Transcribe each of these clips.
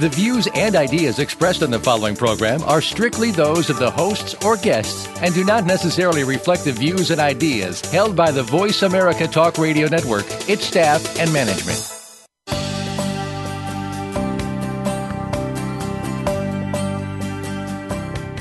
The views and ideas expressed on the following program are strictly those of the hosts or guests and do not necessarily reflect the views and ideas held by the Voice America Talk Radio Network, its staff, and management.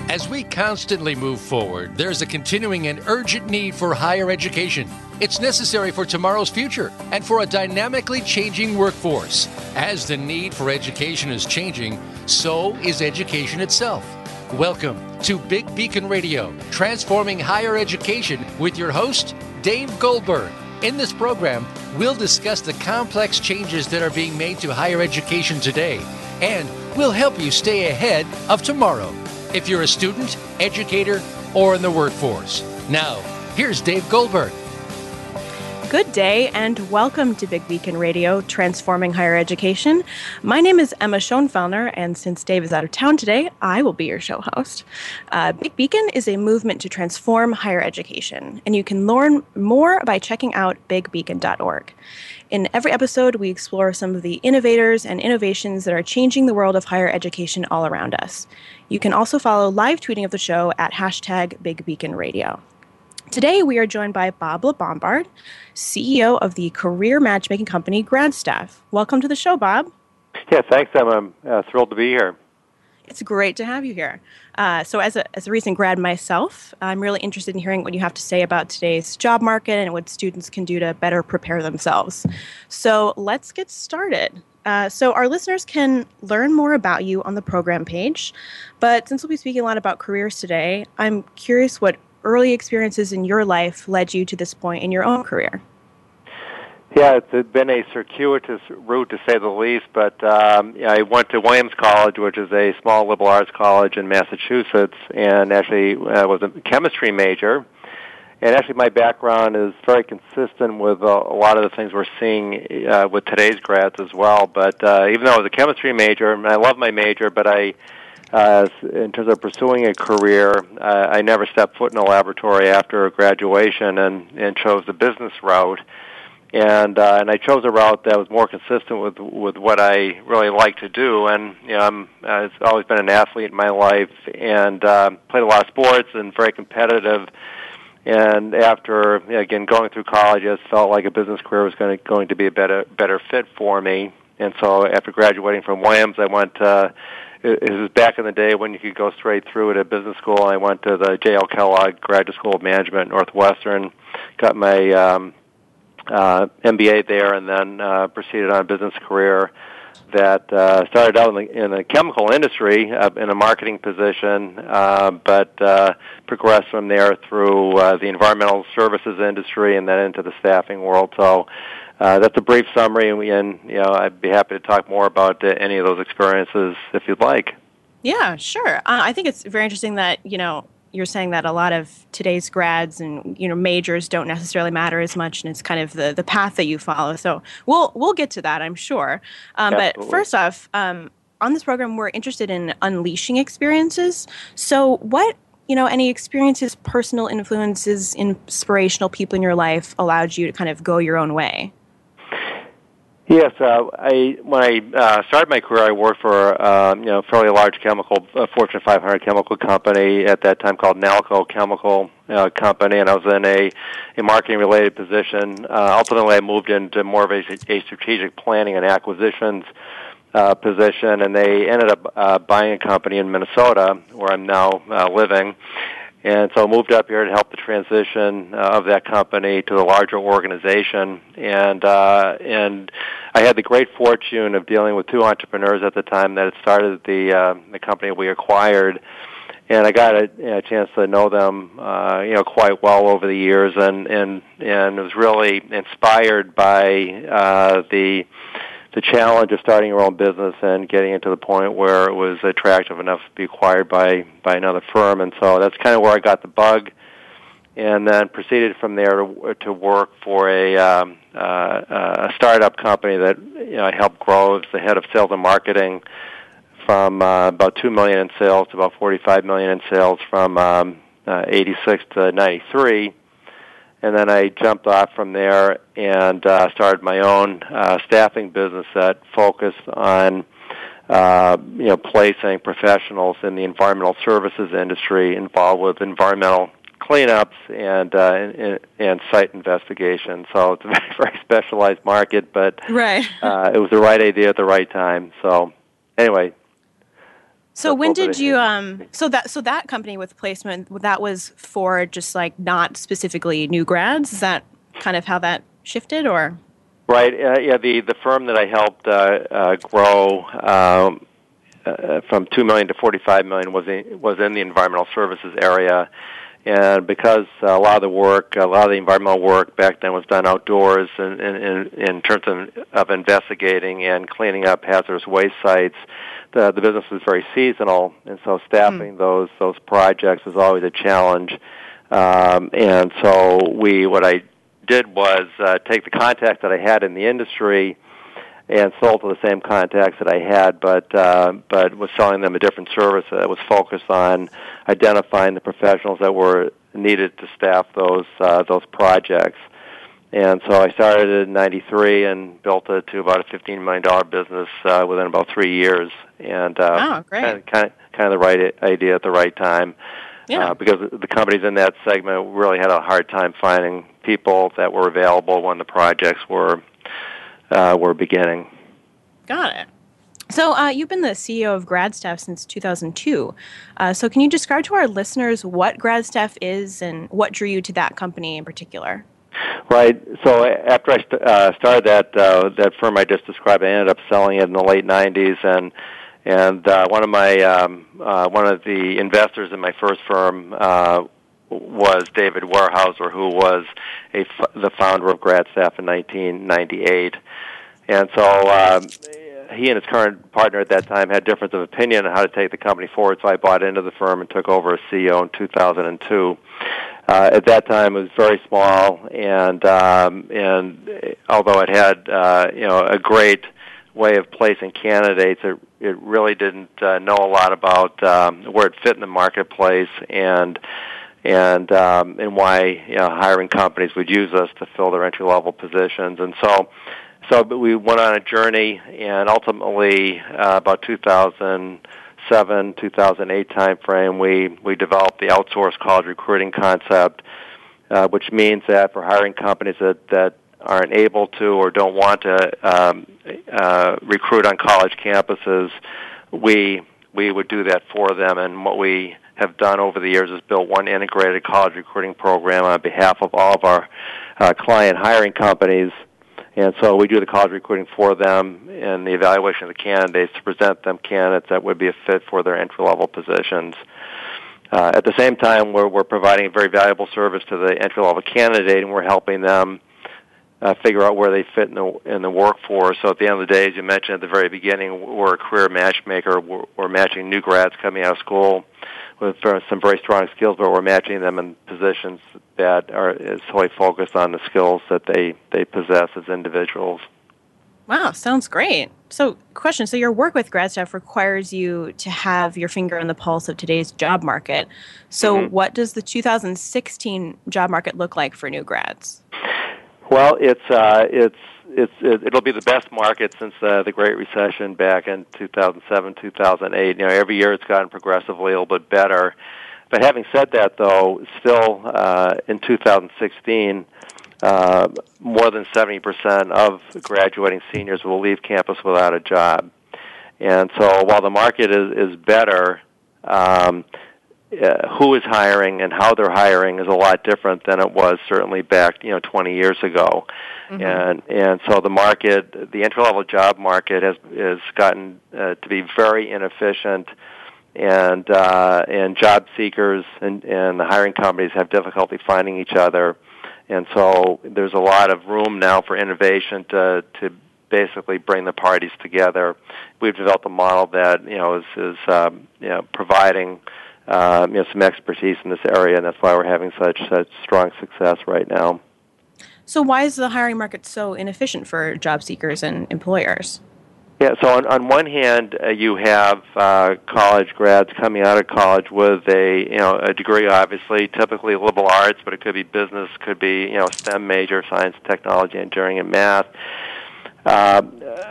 As we constantly move forward, there's a continuing and urgent need for higher education. It's necessary for tomorrow's future and for a dynamically changing workforce. As the need for education is changing, so is education itself. Welcome to Big Beacon Radio, transforming higher education with your host, Dave Goldberg. In this program, we'll discuss the complex changes that are being made to higher education today, and we'll help you stay ahead of tomorrow if you're a student, educator, or in the workforce. Now, here's Dave Goldberg. Good day and welcome to Big Beacon Radio, Transforming Higher Education. My name is Emma Schoenfellner, and since Dave is out of town today, I will be your show host. Uh, Big Beacon is a movement to transform higher education, and you can learn more by checking out bigbeacon.org. In every episode, we explore some of the innovators and innovations that are changing the world of higher education all around us. You can also follow live tweeting of the show at hashtag Big Beacon Radio. Today, we are joined by Bob LaBombard, CEO of the career matchmaking company GradStaff. Welcome to the show, Bob. Yeah, thanks. I'm uh, thrilled to be here. It's great to have you here. Uh, so, as a, as a recent grad myself, I'm really interested in hearing what you have to say about today's job market and what students can do to better prepare themselves. So, let's get started. Uh, so, our listeners can learn more about you on the program page. But since we'll be speaking a lot about careers today, I'm curious what early experiences in your life led you to this point in your own career? Yeah, it's been a circuitous route to say the least, but um, I went to Williams College, which is a small liberal arts college in Massachusetts, and actually uh, was a chemistry major. And actually, my background is very consistent with uh, a lot of the things we're seeing uh, with today's grads as well. But uh, even though I was a chemistry major, and I love my major, but I uh, in terms of pursuing a career, uh, I never stepped foot in a laboratory after graduation and, and chose the business route. And uh, and I chose a route that was more consistent with with what I really like to do. And you know, I'm I've always been an athlete in my life and uh, played a lot of sports and very competitive. And after again going through college, I felt like a business career was going to going to be a better better fit for me. And so after graduating from Williams, I went. Uh, it was back in the day when you could go straight through at a business school. I went to the J.L. Kellogg Graduate School of Management Northwestern, got my um, uh, MBA there, and then uh, proceeded on a business career that uh, started out in the, in the chemical industry uh, in a marketing position, uh, but uh, progressed from there through uh, the environmental services industry and then into the staffing world. So uh, that's a brief summary, and, we, and you know I'd be happy to talk more about uh, any of those experiences if you'd like. Yeah, sure. Uh, I think it's very interesting that you know you're saying that a lot of today's grads and you know majors don't necessarily matter as much, and it's kind of the the path that you follow. So we'll we'll get to that, I'm sure. Um, but first off, um, on this program, we're interested in unleashing experiences. So what you know any experiences, personal influences, inspirational people in your life allowed you to kind of go your own way? Yes, uh, I when I uh, started my career, I worked for um, you know fairly large chemical, uh, Fortune 500 chemical company at that time called Nalco Chemical uh, Company, and I was in a a marketing related position. Uh, ultimately, I moved into more of a, a strategic planning and acquisitions uh, position, and they ended up uh, buying a company in Minnesota, where I'm now uh, living. And so I moved up here to help the transition uh, of that company to the larger organization. And uh, and I had the great fortune of dealing with two entrepreneurs at the time that had started the uh, the company we acquired. And I got a, a chance to know them, uh, you know, quite well over the years, and and and was really inspired by uh, the the challenge of starting your own business and getting it to the point where it was attractive enough to be acquired by by another firm. And so that's kind of where I got the bug. and then proceeded from there to, to work for a, um, uh, a startup company that you know, I helped grow as the head of sales and marketing from uh, about two million in sales to about 45 million in sales from um, uh, 86 to 93 and then I jumped off from there and uh, started my own uh, staffing business that focused on uh, you know placing professionals in the environmental services industry involved with environmental cleanups and uh, and, and site investigation. So it's a very very specialized market, but right. uh, it was the right idea at the right time. So anyway, so when did you um so that so that company with placement that was for just like not specifically new grads? Is that kind of how that shifted or? Right. Uh, yeah. The the firm that I helped uh, uh, grow um, uh, from two million to forty five million was in, was in the environmental services area, and because a lot of the work, a lot of the environmental work back then was done outdoors, in in, in terms of, of investigating and cleaning up hazardous waste sites the the business was very seasonal, and so staffing mm. those those projects was always a challenge. Um, and so we what I did was uh, take the contacts that I had in the industry and sold to the same contacts that I had, but uh, but was selling them a different service that was focused on identifying the professionals that were needed to staff those uh, those projects. And so I started in '93 and built it to about a $15 million business uh, within about three years. And uh, oh, great. Kind, of, kind, of, kind of the right idea at the right time. Yeah. Uh, because the companies in that segment really had a hard time finding people that were available when the projects were uh, were beginning. Got it. So uh, you've been the CEO of GradStaff since 2002. Uh, so can you describe to our listeners what GradStaff is and what drew you to that company in particular? Right. So after I st- uh, started that uh, that firm I just described, I ended up selling it in the late '90s, and and uh, one of my um, uh, one of the investors in my first firm uh, was David Weyerhaeuser, who was a f- the founder of GradStaff in 1998, and so. Um, he and his current partner at that time had difference of opinion on how to take the company forward, so I bought into the firm and took over as CEO in 2002 uh, at that time it was very small and um, and although it had uh, you know a great way of placing candidates it it really didn't uh, know a lot about um, where it fit in the marketplace and and um, and why you know hiring companies would use us to fill their entry level positions. And so so we went on a journey and ultimately uh, about 2000 2007, 2008 timeframe, we, we developed the outsourced college recruiting concept, uh, which means that for hiring companies that, that aren't able to or don't want to um, uh, recruit on college campuses, we we would do that for them. And what we have done over the years is built one integrated college recruiting program on behalf of all of our uh, client hiring companies and so we do the college recruiting for them and the evaluation of the candidates to present them candidates that would be a fit for their entry level positions. Uh, at the same time, we're, we're providing a very valuable service to the entry level candidate, and we're helping them uh, figure out where they fit in the in the workforce. So at the end of the day, as you mentioned at the very beginning, we're a career matchmaker. We're, we're matching new grads coming out of school with some very strong skills, but we're matching them in positions that are is solely focused on the skills that they they possess as individuals. Wow, sounds great. So, question: So, your work with GradStaff requires you to have your finger on the pulse of today's job market. So, mm-hmm. what does the 2016 job market look like for new grads? Well, it's uh, it's it's it'll be the best market since uh, the Great Recession back in 2007, 2008. You know, every year it's gotten progressively a little bit better. But having said that, though, still uh, in 2016, uh, more than 70% of graduating seniors will leave campus without a job. And so, while the market is is better, um, uh, who is hiring and how they're hiring is a lot different than it was certainly back you know 20 years ago. Mm-hmm. and and so the market the entry level job market has has gotten uh, to be very inefficient. And uh, and job seekers and and the hiring companies have difficulty finding each other. And so there's a lot of room now for innovation to to basically bring the parties together. We've developed a model that you know is is um, you know providing um, you know some expertise in this area, and that's why we're having such such strong success right now. So why is the hiring market so inefficient for job seekers and employers? Yeah, so on, on one hand, uh, you have uh, college grads coming out of college with a you know a degree, obviously, typically liberal arts, but it could be business, could be you know STEM major, science, technology, engineering, and math. Uh,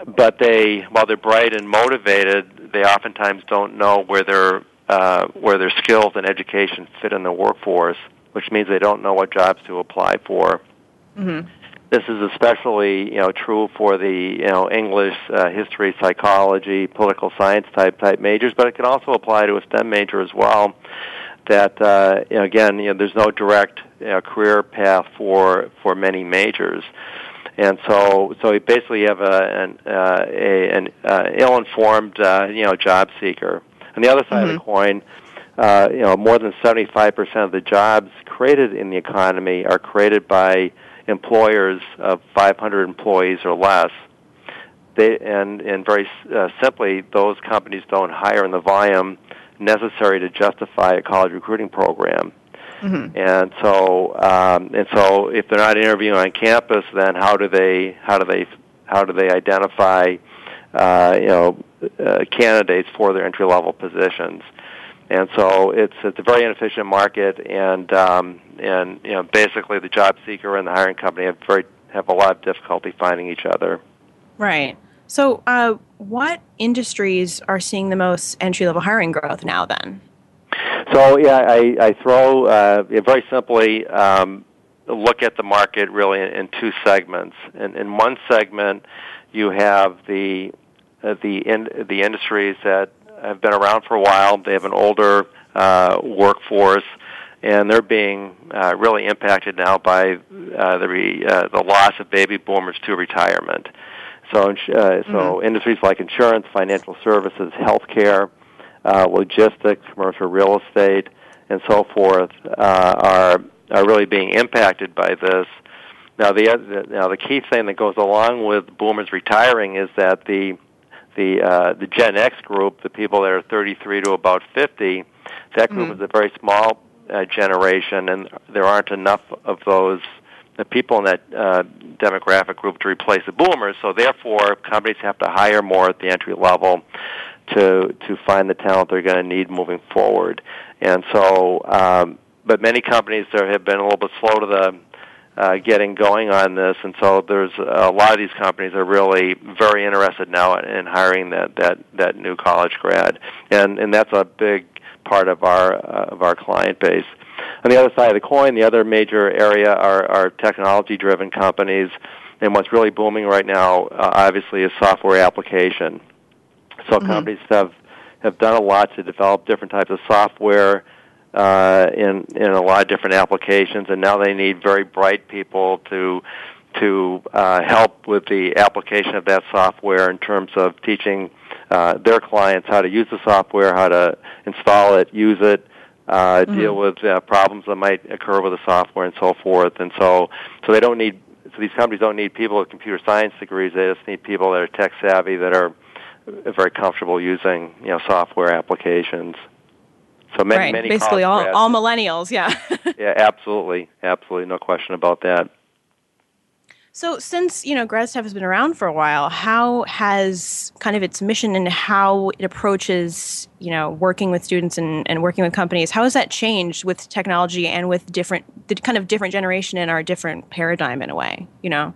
but they, while they're bright and motivated, they oftentimes don't know where their uh, where their skills and education fit in the workforce, which means they don't know what jobs to apply for. Mm-hmm. This is especially you know true for the you know English, uh, history, psychology, political science type type majors, but it can also apply to a STEM major as well. That uh, you know, again, you know, there's no direct you know, career path for for many majors, and so so you basically have a an, uh, a, an uh, ill-informed uh, you know job seeker. On the other side mm-hmm. of the mm-hmm. coin, uh, you know, more than 75% of the jobs created in the economy are created by employers of 500 employees or less. They, and, and very uh, simply, those companies don't hire in the volume necessary to justify a college recruiting program. Mm-hmm. And so, um, and so, if they're not interviewing on campus, then how do they how do they how do they identify, uh, you know, uh, candidates for their entry level positions? And so, it's it's a very inefficient market, and um, and you know basically the job seeker and the hiring company have very have a lot of difficulty finding each other. Right. So, uh, what industries are seeing the most entry level hiring growth now? Then. So yeah, I, I throw uh, very simply um, look at the market really in, in two segments. In, in one segment, you have the uh, the in, the industries that have been around for a while. They have an older uh, workforce and they're being uh, really impacted now by uh, the re, uh, the loss of baby boomers to retirement. So, uh, so mm-hmm. industries like insurance, financial services, healthcare, uh, logistics, commercial real estate, and so forth uh, are are really being impacted by this. Now, the now the key thing that goes along with boomers retiring is that the the uh, the Gen X group, the people that are 33 to about 50, that group mm-hmm. is a very small uh, generation, and there aren't enough of those the people in that uh, demographic group to replace the boomers. So therefore, companies have to hire more at the entry level to to find the talent they're going to need moving forward. And so, um, but many companies there have been a little bit slow to the uh, getting going on this, and so there's a lot of these companies are really very interested now in hiring that that that new college grad, and and that's a big part of our uh, of our client base. On the other side of the coin, the other major area are, are technology-driven companies, and what's really booming right now, uh, obviously, is software application. So mm-hmm. companies have have done a lot to develop different types of software uh, in in a lot of different applications, and now they need very bright people to to uh, help with the application of that software in terms of teaching uh, their clients how to use the software, how to install it, use it, uh, mm-hmm. deal with uh, problems that might occur with the software, and so forth. And so, so they don't need. So these companies don't need people with computer science degrees. They just need people that are tech savvy, that are very comfortable using you know software applications. So many, right. many basically all, all millennials, yeah. yeah, absolutely, absolutely, no question about that. So, since you know GradStaff has been around for a while, how has kind of its mission and how it approaches you know working with students and, and working with companies? How has that changed with technology and with different the kind of different generation and our different paradigm in a way? You know,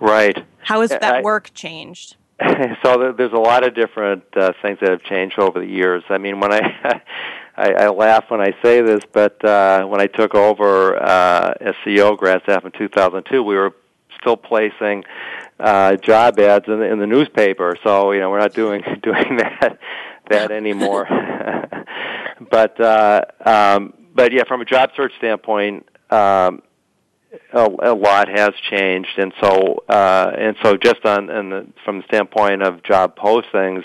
right? How has that I, work changed? So there's a lot of different uh, things that have changed over the years. I mean, when I I, I laugh when I say this, but uh, when I took over uh, as CEO GradStaff in 2002, we were still placing uh, job ads in the, in the newspaper. So you know we're not doing doing that that anymore. but uh, um, but yeah, from a job search standpoint. Um, a, a lot has changed, and so uh, and so just on and the, from the standpoint of job postings,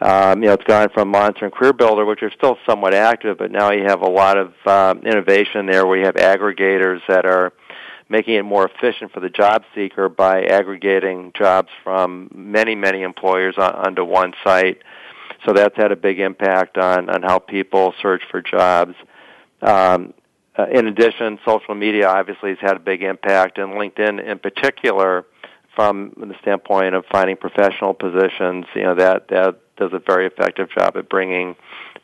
um, you know, it's gone from Monster and Career Builder, which are still somewhat active, but now you have a lot of um, innovation there, where you have aggregators that are making it more efficient for the job seeker by aggregating jobs from many, many employers on, onto one site. so that's had a big impact on on how people search for jobs. Um, uh, in addition, social media obviously has had a big impact, and LinkedIn in particular, from the standpoint of finding professional positions, you know that that does a very effective job at bringing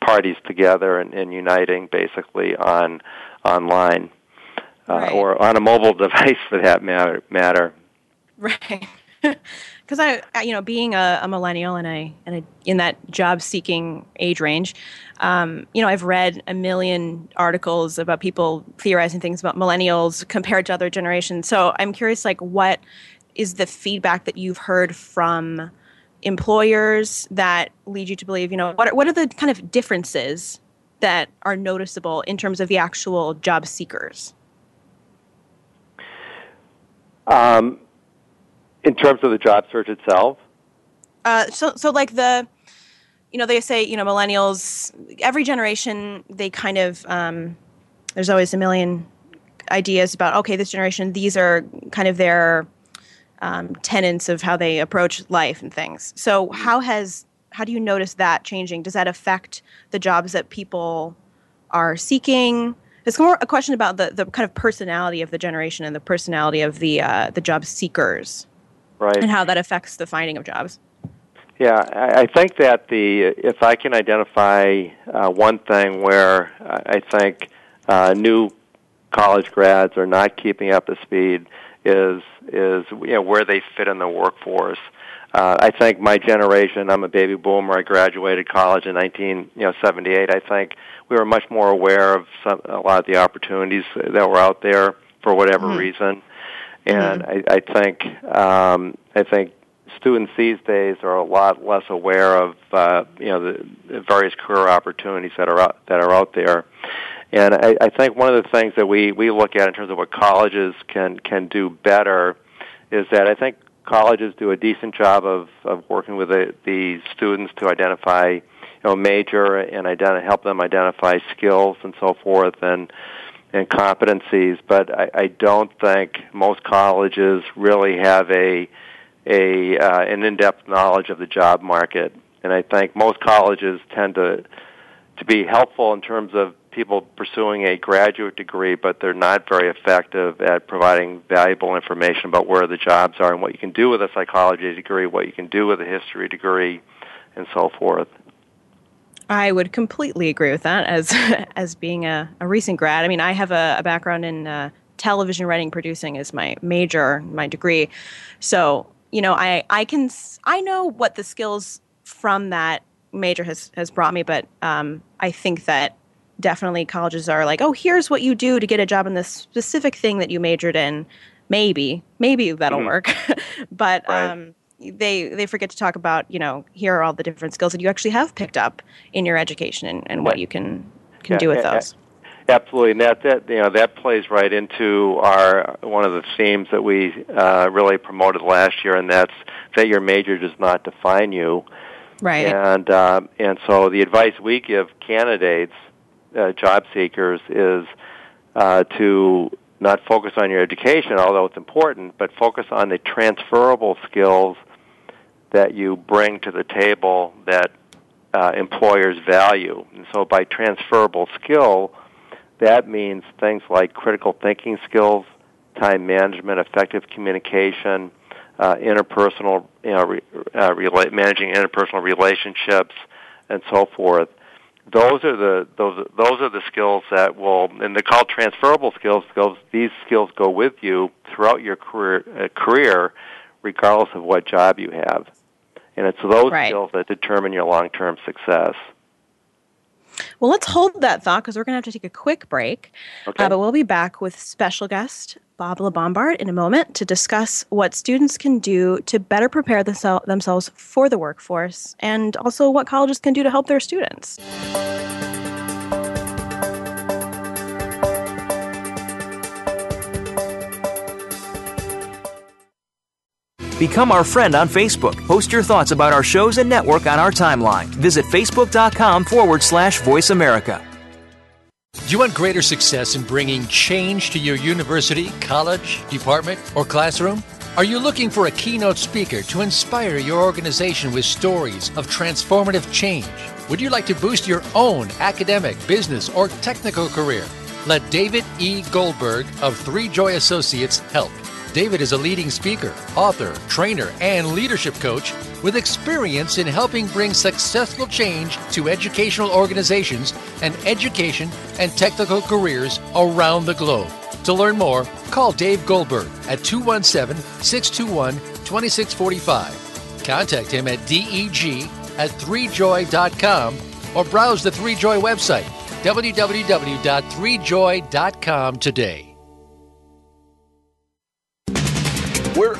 parties together and, and uniting basically on online uh, right. or on a mobile device for that matter. matter. Right. Because I, you know, being a, a millennial and I and a, in that job seeking age range, um, you know, I've read a million articles about people theorizing things about millennials compared to other generations. So I'm curious, like, what is the feedback that you've heard from employers that lead you to believe, you know, what are, what are the kind of differences that are noticeable in terms of the actual job seekers? Um, in terms of the job search itself? Uh, so, so like the, you know, they say, you know, millennials, every generation, they kind of, um, there's always a million ideas about, okay, this generation, these are kind of their um, tenets of how they approach life and things. So, how has, how do you notice that changing? Does that affect the jobs that people are seeking? It's more a question about the, the kind of personality of the generation and the personality of the uh, the job seekers right. and how that affects the finding of jobs. Yeah, I think that the if I can identify uh, one thing where I think uh, new college grads are not keeping up the speed is is you know where they fit in the workforce. Uh, I think my generation, I'm a baby boomer. I graduated college in 1978. I think we were much more aware of some, a lot of the opportunities that were out there for whatever mm-hmm. reason and mm-hmm. I, I think um, I think students these days are a lot less aware of uh, you know the, the various career opportunities that are out, that are out there. And I, I think one of the things that we, we look at in terms of what colleges can can do better is that I think colleges do a decent job of, of working with the, the students to identify you know major and identi- help them identify skills and so forth and and competencies, but I, I don't think most colleges really have a a uh, an in-depth knowledge of the job market, and I think most colleges tend to to be helpful in terms of people pursuing a graduate degree, but they're not very effective at providing valuable information about where the jobs are and what you can do with a psychology degree, what you can do with a history degree, and so forth. I would completely agree with that as as being a, a recent grad. I mean, I have a, a background in uh, television writing producing as my major, my degree. So, you know, I, I can, I know what the skills from that major has, has brought me, but um, I think that definitely colleges are like, oh, here's what you do to get a job in this specific thing that you majored in. Maybe, maybe that'll mm-hmm. work. but, right. um, they they forget to talk about you know here are all the different skills that you actually have picked up in your education and, and what you can can yeah, do with those. Absolutely, and that that you know that plays right into our one of the themes that we uh, really promoted last year, and that's that your major does not define you. Right. And uh, and so the advice we give candidates, uh, job seekers, is uh, to not focus on your education, although it's important, but focus on the transferable skills that you bring to the table that uh, employers value. And so by transferable skill, that means things like critical thinking skills, time management, effective communication, uh, interpersonal, you know, re, uh, managing interpersonal relationships, and so forth. Those are the those those are the skills that will, and they're called transferable skills. Because these skills go with you throughout your career, uh, career, regardless of what job you have and it's those right. skills that determine your long-term success. Well, let's hold that thought because we're going to have to take a quick break. Okay. Uh, but we'll be back with special guest Bob LaBombard in a moment to discuss what students can do to better prepare themselves for the workforce and also what colleges can do to help their students. Become our friend on Facebook. Post your thoughts about our shows and network on our timeline. Visit facebook.com forward slash voice America. Do you want greater success in bringing change to your university, college, department, or classroom? Are you looking for a keynote speaker to inspire your organization with stories of transformative change? Would you like to boost your own academic, business, or technical career? Let David E. Goldberg of Three Joy Associates help. David is a leading speaker, author, trainer, and leadership coach with experience in helping bring successful change to educational organizations and education and technical careers around the globe. To learn more, call Dave Goldberg at 217 621 2645. Contact him at deg at 3joy.com or browse the 3joy website www.3joy.com today.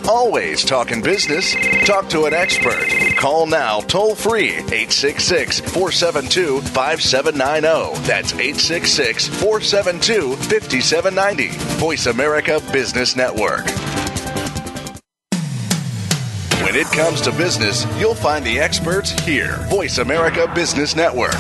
Always talking business. Talk to an expert. Call now toll free 866 472 5790. That's 866 472 5790. Voice America Business Network. When it comes to business, you'll find the experts here. Voice America Business Network.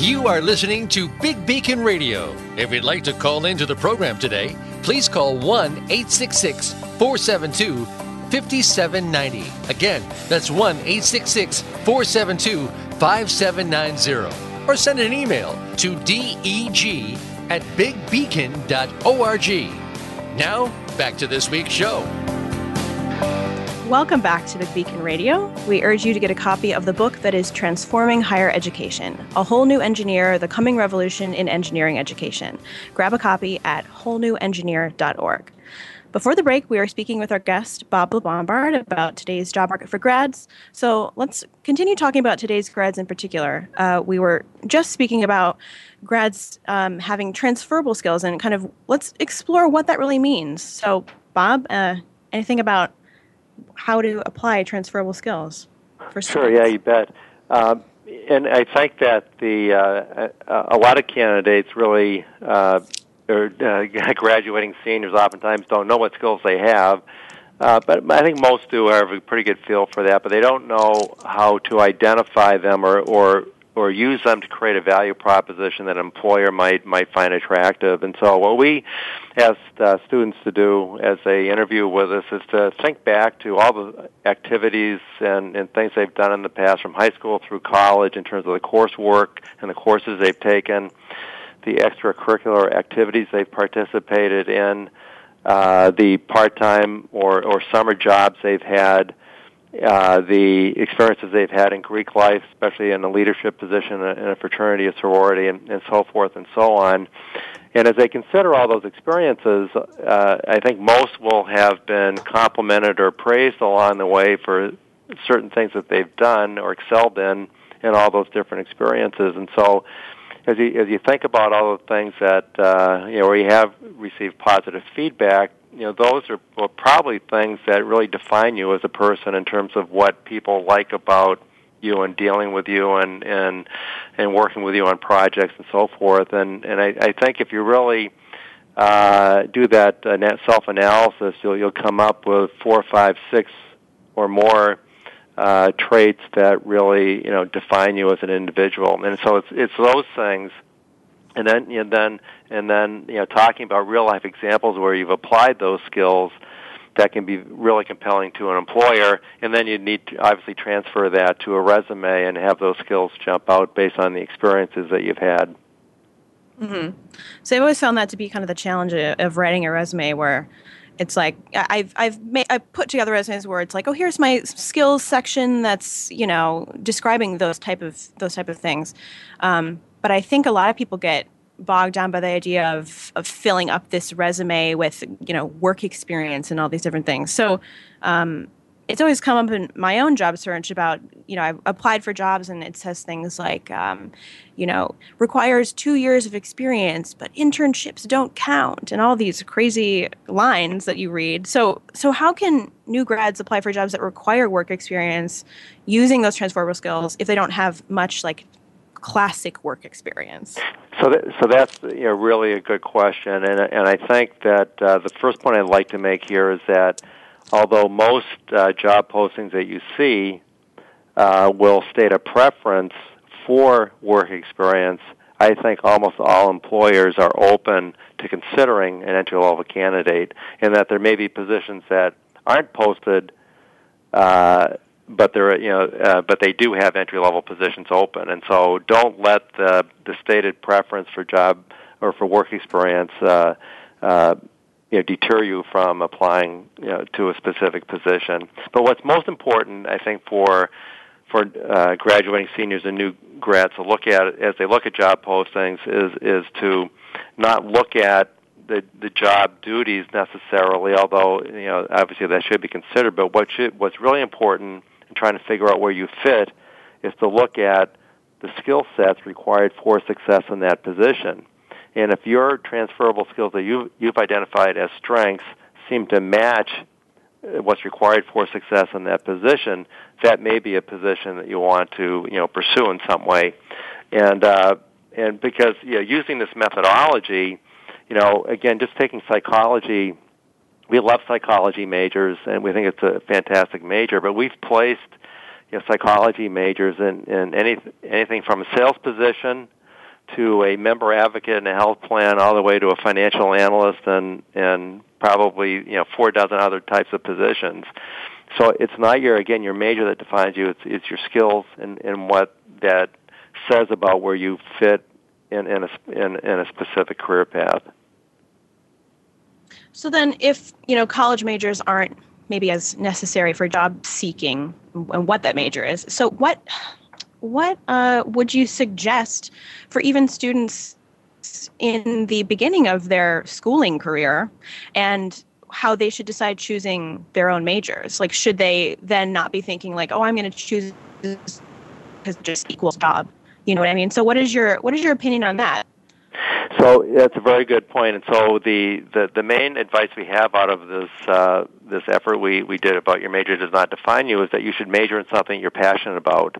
You are listening to Big Beacon Radio. If you'd like to call into the program today, please call 1 866 472 5790. Again, that's 1 866 472 5790. Or send an email to deg at bigbeacon.org. Now, back to this week's show. Welcome back to Big Beacon Radio. We urge you to get a copy of the book that is Transforming Higher Education A Whole New Engineer The Coming Revolution in Engineering Education. Grab a copy at wholenewengineer.org. Before the break, we are speaking with our guest, Bob LaBombard, about today's job market for grads. So let's continue talking about today's grads in particular. Uh, we were just speaking about grads um, having transferable skills and kind of let's explore what that really means. So, Bob, uh, anything about how to apply transferable skills for Sure, yeah, you bet. Um, and I think that the uh, a lot of candidates really, uh, or uh, graduating seniors, oftentimes don't know what skills they have. Uh, but I think most do have a pretty good feel for that, but they don't know how to identify them or, or or use them to create a value proposition that an employer might might find attractive. And so, what we ask uh, students to do as they interview with us is to think back to all the activities and, and things they've done in the past, from high school through college, in terms of the coursework and the courses they've taken, the extracurricular activities they've participated in, uh, the part-time or or summer jobs they've had uh, the experiences they've had in Greek life, especially in a leadership position in a fraternity, a sorority, and, and so forth and so on. And as they consider all those experiences, uh, I think most will have been complimented or praised along the way for certain things that they've done or excelled in in all those different experiences. And so, as you as you think about all the things that uh, you know where you have received positive feedback, you know those are probably things that really define you as a person in terms of what people like about you and dealing with you and and and working with you on projects and so forth. And and I, I think if you really uh, do that uh, self analysis you'll you'll come up with four five six or more uh, traits that really you know define you as an individual. And so it's it's those things and then and then and then you know talking about real life examples where you've applied those skills that can be really compelling to an employer and then you need to obviously transfer that to a resume and have those skills jump out based on the experiences that you've had mm-hmm. so i've always found that to be kind of the challenge of writing a resume where it's like I've I've made I put together resumes where it's like oh here's my skills section that's you know describing those type of those type of things, um, but I think a lot of people get bogged down by the idea of of filling up this resume with you know work experience and all these different things. So um, it's always come up in my own job search about you know I've applied for jobs and it says things like um, you know requires two years of experience, but internships don't count, and all these crazy lines that you read. So so how can new grads apply for jobs that require work experience using those transferable skills if they don't have much like classic work experience? So, that, so that's you know really a good question, and and I think that uh, the first point I'd like to make here is that although most uh, job postings that you see uh, will state a preference for work experience, I think almost all employers are open to considering an entry level candidate, and that there may be positions that aren't posted, uh, but you know uh, but they do have entry level positions open, and so don't let the the stated preference for job or for work experience. Uh, uh, you know, deter you from applying you know, to a specific position. But what's most important, I think, for for uh, graduating seniors and new grads to look at as they look at job postings is is to not look at the the job duties necessarily, although you know obviously that should be considered. But what should what's really important trying to figure out where you fit is to look at the skill sets required for success in that position. And if your transferable skills that you you've identified as strengths seem to match what's required for success in that position, that may be a position that you want to you know pursue in some way, and uh, and because you know using this methodology, you know again just taking psychology, we love psychology majors and we think it's a fantastic major, but we've placed you know psychology majors in in any anything from a sales position to a member advocate in a health plan all the way to a financial analyst and and probably you know four dozen other types of positions. So it's not your again your major that defines you. It's it's your skills and and what that says about where you fit in in a in, in a specific career path. So then, if you know college majors aren't maybe as necessary for job seeking and what that major is, so what what uh, would you suggest for even students in the beginning of their schooling career and how they should decide choosing their own majors. Like, should they then not be thinking like, "Oh, I'm going to choose because just equals job." You know what I mean? So, what is your what is your opinion on that? So that's a very good point. And so the, the, the main advice we have out of this uh, this effort we, we did about your major does not define you is that you should major in something you're passionate about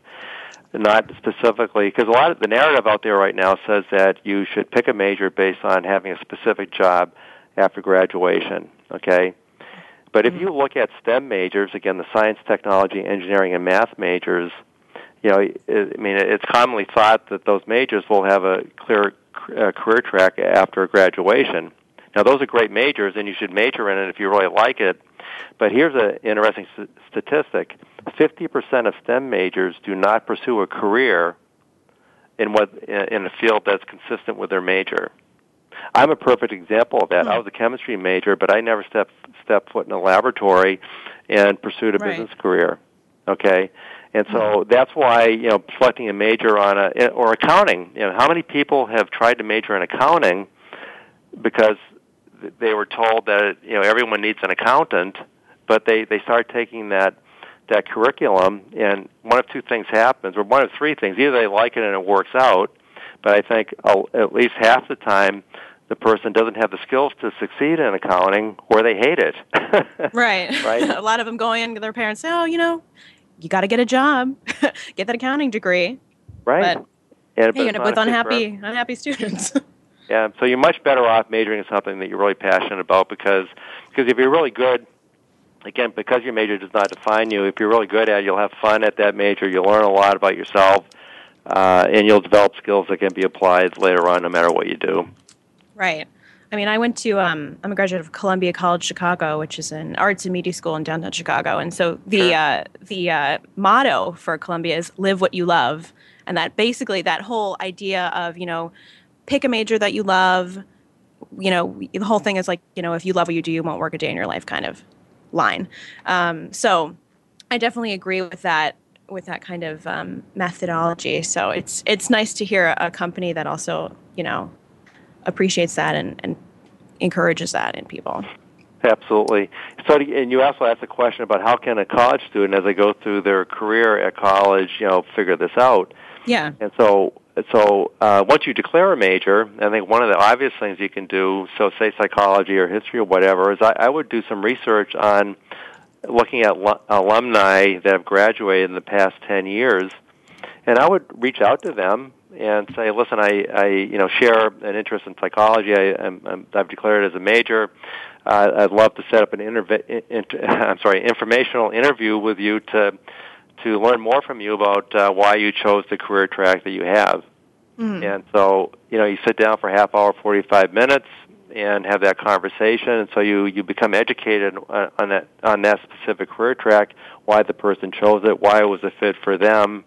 not specifically because a lot of the narrative out there right now says that you should pick a major based on having a specific job after graduation okay but if you mm-hmm. look at stem majors again the science technology engineering and math majors you know i mean it's commonly thought that those majors will have a clear uh, career track after graduation now those are great majors and you should major in it if you really like it but here's an interesting statistic 50% of STEM majors do not pursue a career in what in a field that's consistent with their major. I'm a perfect example of that. Hmm. I was a chemistry major, but I never stepped stepped foot in a laboratory and pursued a right. business career. Okay? And so that's why, you know, selecting a major on a or accounting, you know, how many people have tried to major in accounting because they were told that, you know, everyone needs an accountant, but they they start taking that that curriculum, and one of two things happens, or one of three things. Either they like it and it works out, but I think at least half the time the person doesn't have the skills to succeed in accounting, or they hate it. right. Right. a lot of them go in, their parents say, "Oh, you know, you got to get a job, get that accounting degree." Right. But, and, hey, you end up with unhappy, unhappy students. yeah. So you're much better off majoring in something that you're really passionate about because because if you're really good again, because your major does not define you, if you're really good at it, you'll have fun at that major. You'll learn a lot about yourself, uh, and you'll develop skills that can be applied later on, no matter what you do. Right. I mean, I went to, um, I'm a graduate of Columbia College Chicago, which is an arts and media school in downtown Chicago. And so the, uh, the uh, motto for Columbia is live what you love. And that basically, that whole idea of, you know, pick a major that you love, you know, the whole thing is like, you know, if you love what you do, you won't work a day in your life kind of line. Um, so I definitely agree with that with that kind of um, methodology. So it's it's nice to hear a, company that also you know appreciates that and, and encourages that in people. Absolutely. So, and you also asked a question about how can a college student, as they go through their career at college, you know, figure this out. Yeah. And so, so uh, once you declare a major, I think one of the obvious things you can do, so say psychology or history or whatever, is I, I would do some research on looking at lo- alumni that have graduated in the past 10 years, and I would reach out to them and say, listen, I, I you know, share an interest in psychology. I, I've declared it as a major. Uh, I'd love to set up an interv- inter- I'm sorry, informational interview with you to to learn more from you about uh, why you chose the career track that you have. Mm. And so, you know, you sit down for a half hour, 45 minutes, and have that conversation. And so you you become educated on that on that specific career track, why the person chose it, why it was a fit for them,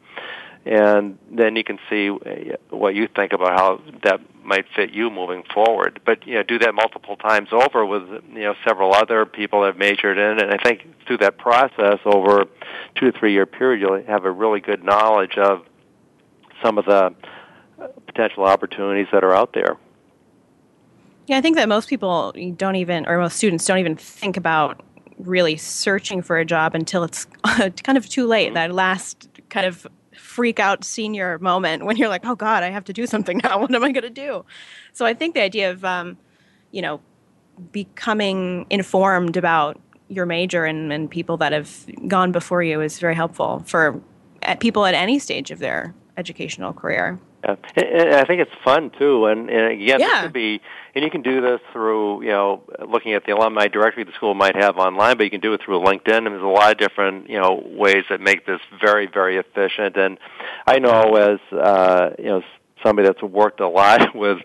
and then you can see uh, what you think about how that might fit you moving forward. But you know, do that multiple times over with you know several other people that have majored in, and I think through that process over two to three year period, you'll have a really good knowledge of some of the potential opportunities that are out there. Yeah, I think that most people don't even, or most students don't even think about really searching for a job until it's kind of too late. That last kind of freak out senior moment when you're like, oh God, I have to do something now. What am I going to do? So I think the idea of, um, you know, becoming informed about your major and, and people that have gone before you is very helpful for at people at any stage of their educational career. Yeah. And I think it's fun too, and, and again, yeah. this could be, and you can do this through, you know, looking at the alumni directory the school might have online, but you can do it through LinkedIn, and there's a lot of different, you know, ways that make this very, very efficient. And I know as, uh, you know, somebody that's worked a lot with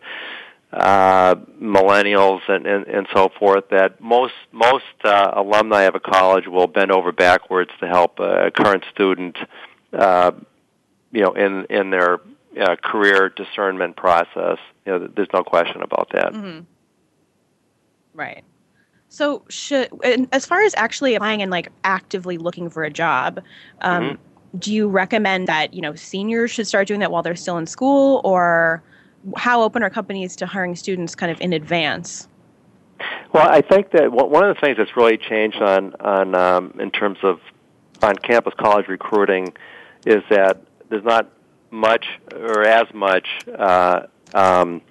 uh, millennials and, and, and so forth that most most uh, alumni of a college will bend over backwards to help a current student, uh, you know, in in their uh, career discernment process. You know, there's no question about that. Mm-hmm. Right. So, should as far as actually applying and like actively looking for a job, um, mm-hmm. do you recommend that you know seniors should start doing that while they're still in school, or how open are companies to hiring students kind of in advance? Well, I think that one of the things that's really changed on on um, in terms of on campus college recruiting is that there's not much or as much uh, um,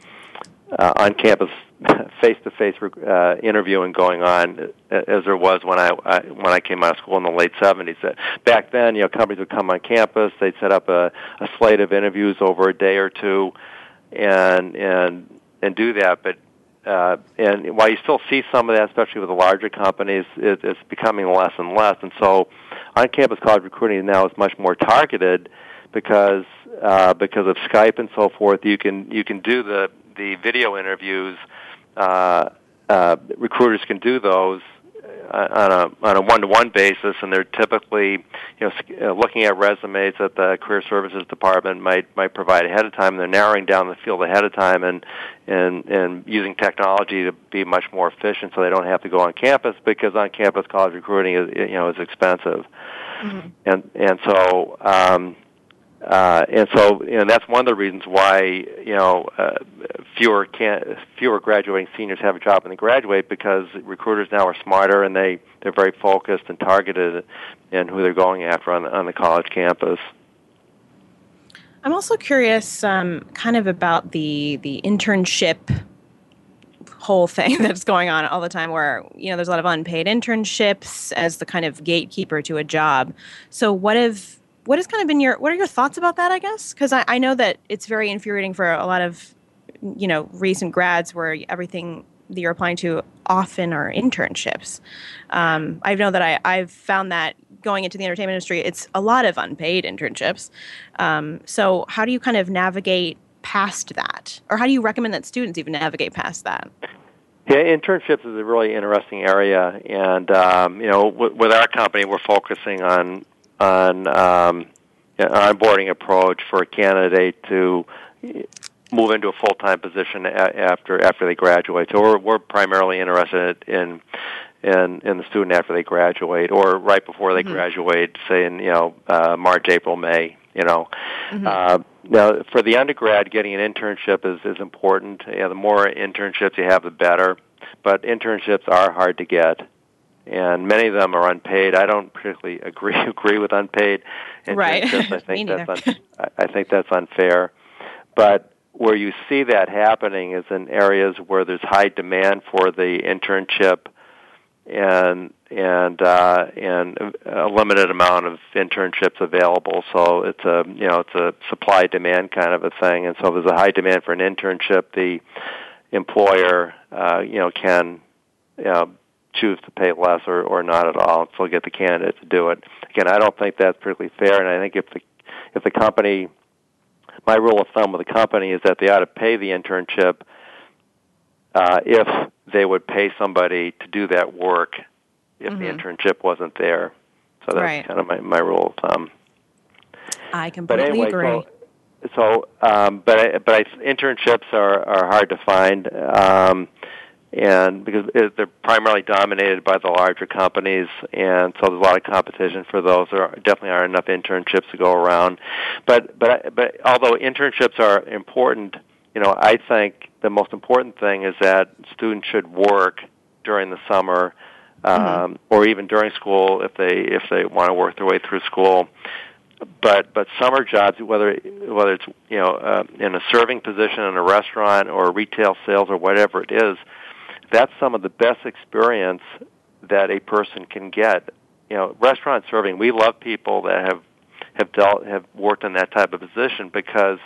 uh, on campus face-to-face uh, interviewing going on as there was when I, I when I came out of school in the late 70s. Uh, back then, you know, companies would come on campus, they'd set up a, a slate of interviews over a day or two, and and and do that. But uh, and while you still see some of that, especially with the larger companies, it, it's becoming less and less. And so, on-campus college recruiting now is much more targeted because uh, because of Skype and so forth, you can you can do the the video interviews. Uh, uh, recruiters can do those uh, on a on a one to one basis, and they're typically you know uh, looking at resumes that the career services department might might provide ahead of time. They're narrowing down the field ahead of time and and and using technology to be much more efficient, so they don't have to go on campus because on campus college recruiting is you know is expensive, mm-hmm. and and so. Um, uh, and so, you know, that's one of the reasons why you know uh, fewer can fewer graduating seniors have a job when they graduate because recruiters now are smarter and they they're very focused and targeted in who they're going after on on the college campus. I'm also curious, um, kind of about the the internship whole thing that's going on all the time where you know there's a lot of unpaid internships as the kind of gatekeeper to a job so what if what has kind of been your what are your thoughts about that? I guess because I, I know that it's very infuriating for a lot of you know recent grads where everything that you're applying to often are internships. Um, I know that I, I've found that going into the entertainment industry, it's a lot of unpaid internships. Um, so, how do you kind of navigate past that, or how do you recommend that students even navigate past that? Yeah, internships is a really interesting area, and um, you know, w- with our company, we're focusing on on um, an onboarding approach for a candidate to move into a full time position a- after after they graduate. So we're we're primarily interested in in in the student after they graduate or right before they mm-hmm. graduate, say in you know uh, March, April, May. You know, mm-hmm. uh, now for the undergrad, getting an internship is is important. Know, the more internships you have, the better. But internships are hard to get and many of them are unpaid. I don't particularly agree agree with unpaid right. I think that's un, I think that's unfair. But where you see that happening is in areas where there's high demand for the internship and and uh, and a limited amount of internships available. So it's a you know it's a supply demand kind of a thing. And so if there's a high demand for an internship, the employer uh, you know can you know, choose to pay less or, or not at all and still get the candidate to do it. Again, I don't think that's particularly fair, and I think if the if the company my rule of thumb with the company is that they ought to pay the internship uh, if they would pay somebody to do that work if mm-hmm. the internship wasn't there. So that's right. kind of my, my rule of thumb. I completely but anyway, agree. So, so um, but I, but I, internships are are hard to find. Um, and because they're primarily dominated by the larger companies, and so there's a lot of competition for those. There definitely aren't enough internships to go around. But but but although internships are important, you know, I think the most important thing is that students should work during the summer, um, mm-hmm. or even during school if they if they want to work their way through school but but summer jobs, whether whether it's you know uh, in a serving position in a restaurant or retail sales or whatever it is, that's some of the best experience that a person can get. You know, restaurant serving. We love people that have have dealt have worked in that type of position because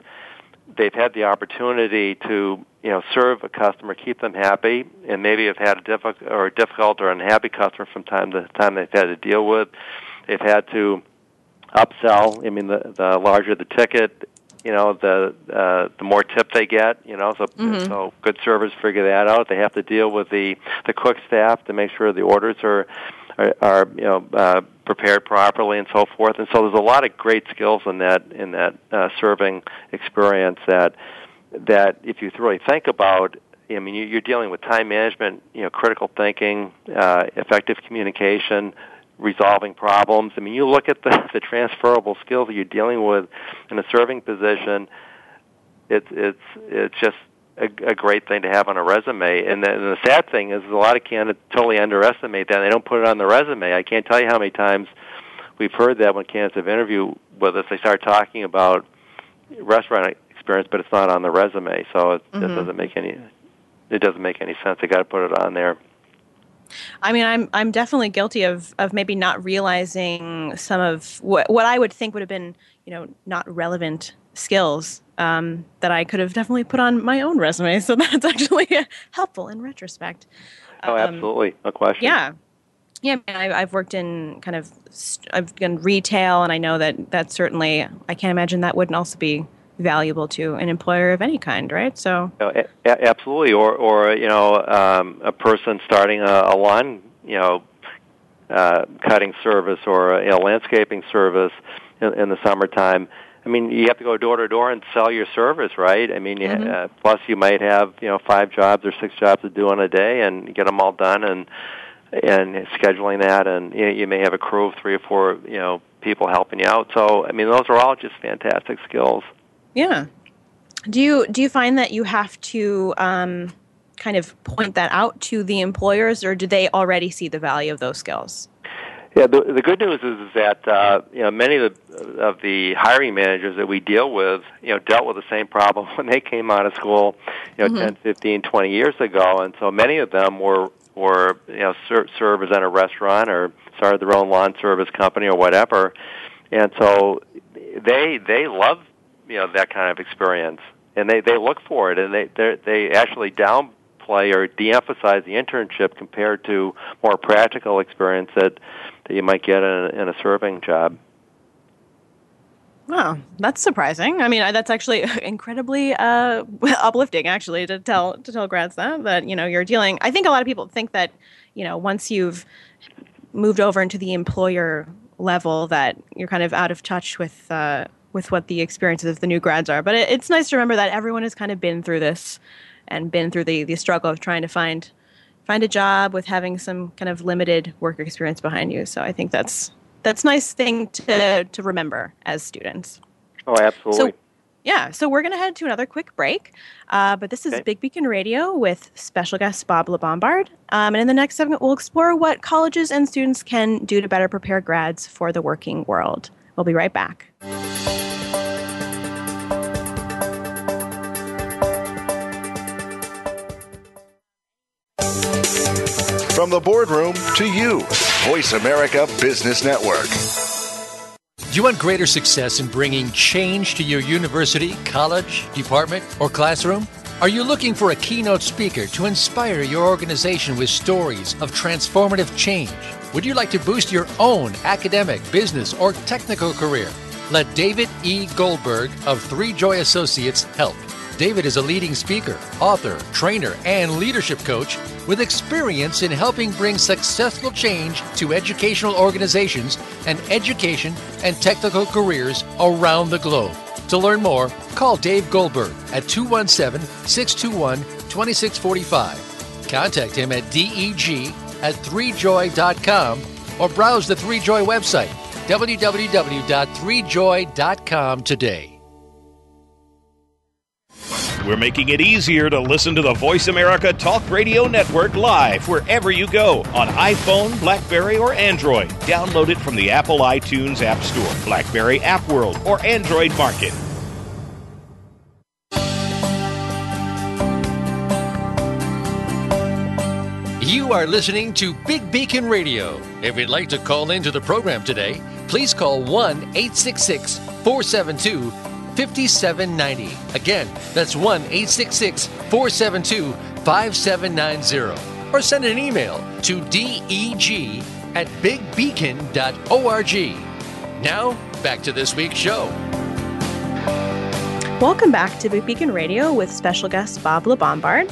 they've had the opportunity to you know serve a customer, keep them happy, and maybe have had a difficult or a difficult or unhappy customer from time to time they've had to deal with. They've had to upsell. I mean, the the larger the ticket, you know, the uh, the more tip they get. You know, so mm-hmm. so good servers figure that out. They have to deal with the the cook staff to make sure the orders are are, are you know uh, prepared properly and so forth. And so there's a lot of great skills in that in that uh, serving experience that that if you really think about I mean, you're dealing with time management, you know, critical thinking, uh, effective communication, resolving problems. I mean, you look at the, the transferable skills that you're dealing with in a serving position. It's it's it's just a, a great thing to have on a resume. And the, and the sad thing is, a lot of candidates totally underestimate that. And they don't put it on the resume. I can't tell you how many times we've heard that when candidates have interviewed with us. They start talking about restaurant experience, but it's not on the resume, so it, mm-hmm. it doesn't make any it doesn't make any sense. They got to put it on there. I mean, I'm I'm definitely guilty of of maybe not realizing some of what what I would think would have been you know not relevant skills um, that I could have definitely put on my own resume. So that's actually helpful in retrospect. Oh, um, absolutely, no question. Yeah, yeah. I, I've worked in kind of I've done retail, and I know that that certainly I can't imagine that wouldn't also be valuable to an employer of any kind, right? So, a- absolutely, or or you know, um, a person starting a, a lawn, you know, uh, cutting service or a you know, landscaping service in, in the summertime. I mean, you have to go door to door and sell your service, right? I mean, mm-hmm. uh, plus you might have you know five jobs or six jobs to do on a day, and get them all done, and and scheduling that, and you, know, you may have a crew of three or four you know people helping you out. So, I mean, those are all just fantastic skills. Yeah. Do you do you find that you have to um, kind of point that out to the employers, or do they already see the value of those skills? Yeah, the, the good news is, is that uh, you know many of the, of the hiring managers that we deal with, you know, dealt with the same problem when they came out of school, you know, mm-hmm. 10, 15, 20 years ago, and so many of them were were you know ser- servers at a restaurant or started their own lawn service company or whatever, and so they they love you know that kind of experience, and they they look for it, and they they actually downplay or de-emphasize the internship compared to more practical experience that that you might get in a, in a serving job. Wow, that's surprising. I mean, that's actually incredibly uh, uplifting, actually, to tell to tell grads that that you know you're dealing. I think a lot of people think that you know once you've moved over into the employer level, that you're kind of out of touch with uh, with what the experiences of the new grads are. But it, it's nice to remember that everyone has kind of been through this and been through the, the struggle of trying to find find a job with having some kind of limited work experience behind you. So I think that's that's nice thing to to remember as students. Oh, absolutely. So, yeah, so we're going to head to another quick break. Uh, but this is okay. Big Beacon Radio with special guest Bob LaBombard. Um, and in the next segment, we'll explore what colleges and students can do to better prepare grads for the working world. We'll be right back. From the boardroom to you, Voice America Business Network. Do you want greater success in bringing change to your university, college, department, or classroom? Are you looking for a keynote speaker to inspire your organization with stories of transformative change? Would you like to boost your own academic, business, or technical career? Let David E. Goldberg of Three Joy Associates help. David is a leading speaker, author, trainer, and leadership coach with experience in helping bring successful change to educational organizations and education and technical careers around the globe. To learn more, call Dave Goldberg at 217 621 2645. Contact him at deg at 3joy.com or browse the 3joy website www.3joy.com today. We're making it easier to listen to the Voice America Talk Radio Network live wherever you go on iPhone, Blackberry, or Android. Download it from the Apple iTunes App Store, Blackberry App World, or Android Market. You are listening to Big Beacon Radio. If you'd like to call into the program today, please call 1 866 472 5790. Again, that's 1 866 472 5790. Or send an email to deg at bigbeacon.org. Now, back to this week's show. Welcome back to Big Beacon Radio with special guest Bob LaBombard.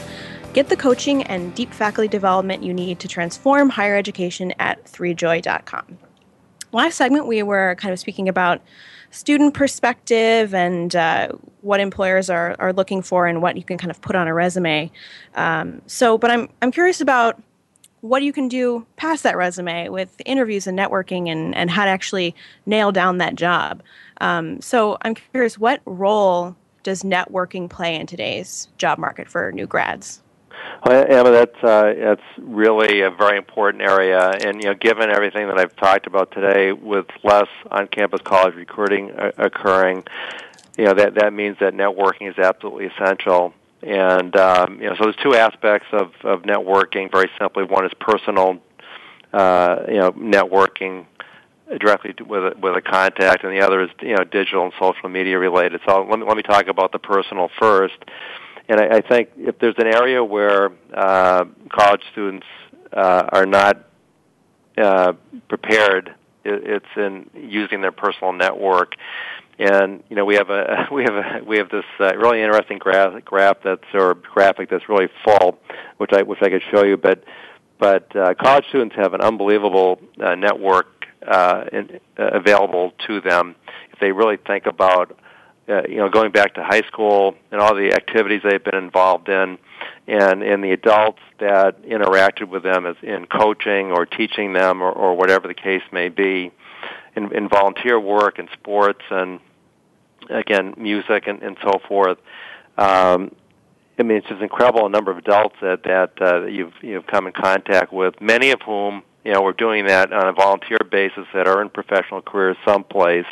Get the coaching and deep faculty development you need to transform higher education at 3joy.com. Last segment, we were kind of speaking about student perspective and uh, what employers are, are looking for and what you can kind of put on a resume. Um, so, but I'm, I'm curious about what you can do past that resume with interviews and networking and, and how to actually nail down that job. Um, so I'm curious, what role does networking play in today's job market for new grads? Well, Emma, that's uh, that's really a very important area, and you know, given everything that I've talked about today, with less on-campus college recruiting uh, occurring, you know, that that means that networking is absolutely essential. And um, you know, so there's two aspects of of networking. Very simply, one is personal, uh, you know, networking directly with a, with a contact, and the other is you know digital and social media related. So let me let me talk about the personal first. And I, I think if there's an area where uh, college students uh, are not uh, prepared, it, it's in using their personal network. And you know we have a we have a we have this uh, really interesting graph graph that's or graphic that's really full, which I which I could show you. But but uh, college students have an unbelievable uh, network uh, in, uh, available to them if they really think about uh, you know, going back to high school and all the activities they've been involved in, and and the adults that interacted with them as in coaching or teaching them or, or whatever the case may be, in, in volunteer work and sports and again music and, and so forth. Um, I mean, it's just incredible a number of adults that that, uh, that you've you've come in contact with, many of whom you know, we're doing that on a volunteer basis that are in professional careers someplace.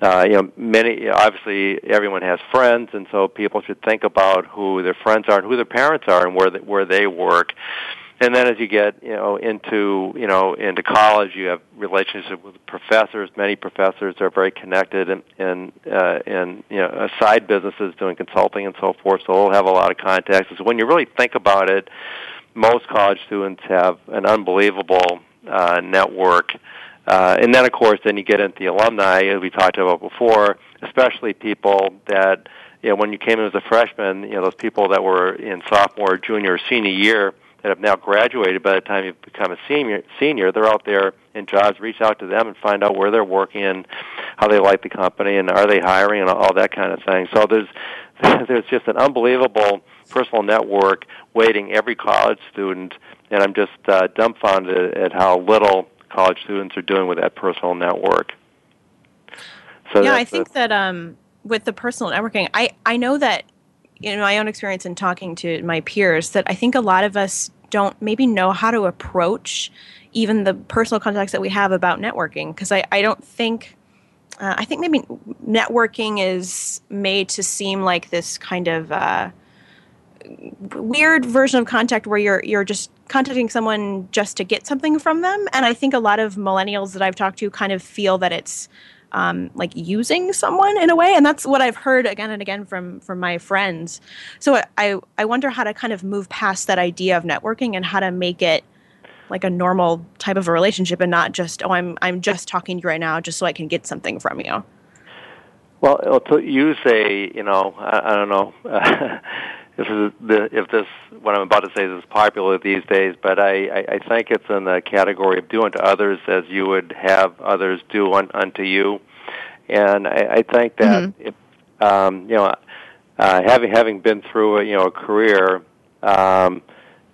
Uh, you know, many obviously everyone has friends, and so people should think about who their friends are and who their parents are and where where they work. And then as you get, you know, into you know into college, you have relationships with professors. Many professors are very connected in in, uh, in you know side businesses doing consulting and so forth. So they'll have a lot of contacts. So when you really think about it, most college students have an unbelievable uh, network. Uh, and then, of course, then you get into the alumni, as we talked about before, especially people that, you know, when you came in as a freshman, you know, those people that were in sophomore, junior, or senior year that have now graduated by the time you become a senior, senior, they're out there in jobs. Reach out to them and find out where they're working and how they like the company and are they hiring and all that kind of thing. So there's there's just an unbelievable personal network waiting every college student, and I'm just uh, dumbfounded at how little college students are doing with that personal network. So yeah, I think a, that um, with the personal networking, I, I know that in my own experience in talking to my peers that I think a lot of us don't maybe know how to approach even the personal contacts that we have about networking because I, I don't think uh, I think maybe networking is made to seem like this kind of uh, weird version of contact where you're you're just contacting someone just to get something from them. And I think a lot of millennials that I've talked to kind of feel that it's um, like using someone in a way, and that's what I've heard again and again from from my friends. So I I wonder how to kind of move past that idea of networking and how to make it like a normal type of a relationship and not just oh I'm I'm just talking to you right now just so I can get something from you. Well, to use a, you know, I, I don't know uh, if the, if this what I'm about to say is popular these days, but I, I, I think it's in the category of doing to others as you would have others do un, unto you, and I, I think that mm-hmm. if, um, you know, uh, having having been through a, you know a career, um,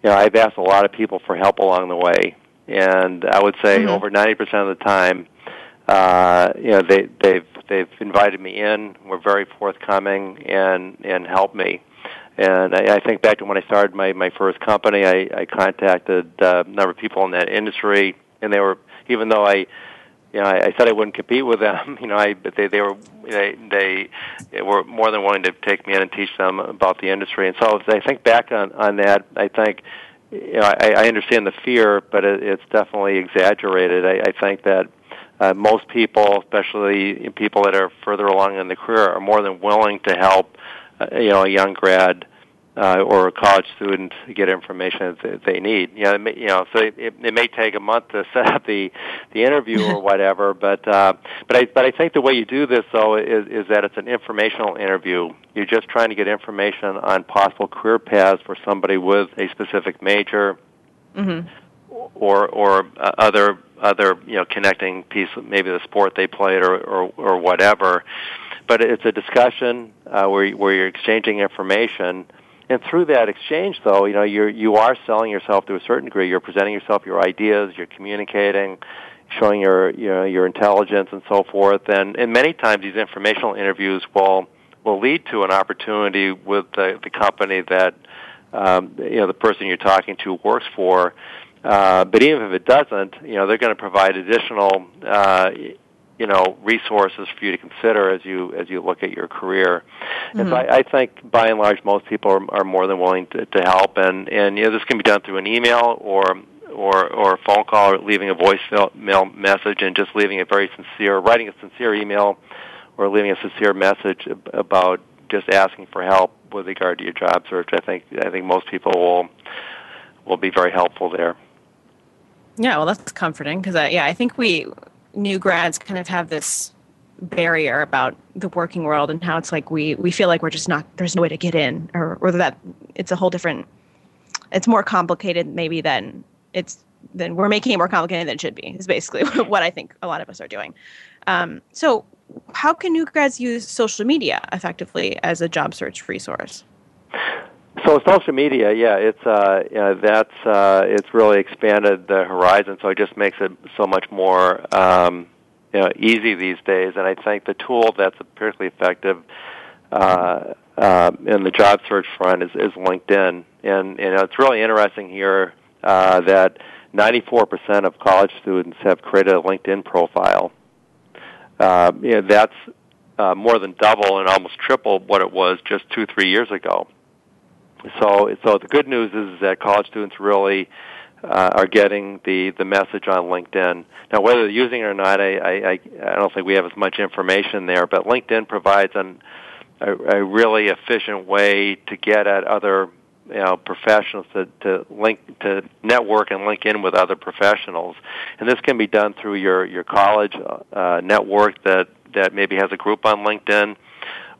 you know, I've asked a lot of people for help along the way, and I would say mm-hmm. over ninety percent of the time uh, you know, they, they've they've invited me in. We're very forthcoming and and helped me. And I, I think back to when I started my my first company, I, I contacted uh, a number of people in that industry, and they were even though I you know, I, I said I wouldn't compete with them. You know, I but they they were they they were more than willing to take me in and teach them about the industry. And so, as I think back on on that, I think you know I, I understand the fear, but it, it's definitely exaggerated. I, I think that uh, most people, especially people that are further along in the career, are more than willing to help, you know, a young grad uh, or a college student to get information that they need. You know, it may, you know, so it, it may take a month to set up the the interview or whatever, but uh, but I but I think the way you do this though is is that it's an informational interview. You're just trying to get information on possible career paths for somebody with a specific major. Mm-hmm or or uh, other other you know connecting piece, maybe the sport they played or or, or whatever. But it's a discussion uh, where where you're exchanging information, and through that exchange, though, you know you're you are selling yourself to a certain degree. You're presenting yourself, your ideas, you're communicating, showing your you know your intelligence and so forth. And and many times these informational interviews will will lead to an opportunity with the the company that um, you know the person you're talking to works for uh, but even if it doesn't, you know, they're going to provide additional, uh, you know, resources for you to consider as you as you look at your career. Mm-hmm. And so I, I think, by and large, most people are, are more than willing to, to help. And and you know, this can be done through an email or or or a phone call or leaving a voicemail message and just leaving a very sincere, writing a sincere email or leaving a sincere message about just asking for help with regard to your job search. I think I think most people will will be very helpful there. Yeah, well, that's comforting because, yeah, I think we new grads kind of have this barrier about the working world and how it's like we we feel like we're just not there's no way to get in or or that it's a whole different it's more complicated maybe than it's then we're making it more complicated than it should be is basically what I think a lot of us are doing. Um, so how can new grads use social media effectively as a job search resource? So social media, yeah, it's uh, you know, that's uh, it's really expanded the horizon. So it just makes it so much more um, you know easy these days. And I think the tool that's particularly effective uh, uh, in the job search front is, is LinkedIn. And you know, it's really interesting here uh, that 94% of college students have created a LinkedIn profile. Uh, you know, that's uh, more than double and almost triple what it was just two, three years ago. So, so the good news is that college students really uh, are getting the the message on LinkedIn. Now, whether they're using it or not, I, I I don't think we have as much information there. But LinkedIn provides an a, a really efficient way to get at other you know professionals to, to link to network and link in with other professionals and this can be done through your your college uh, network that that maybe has a group on linkedin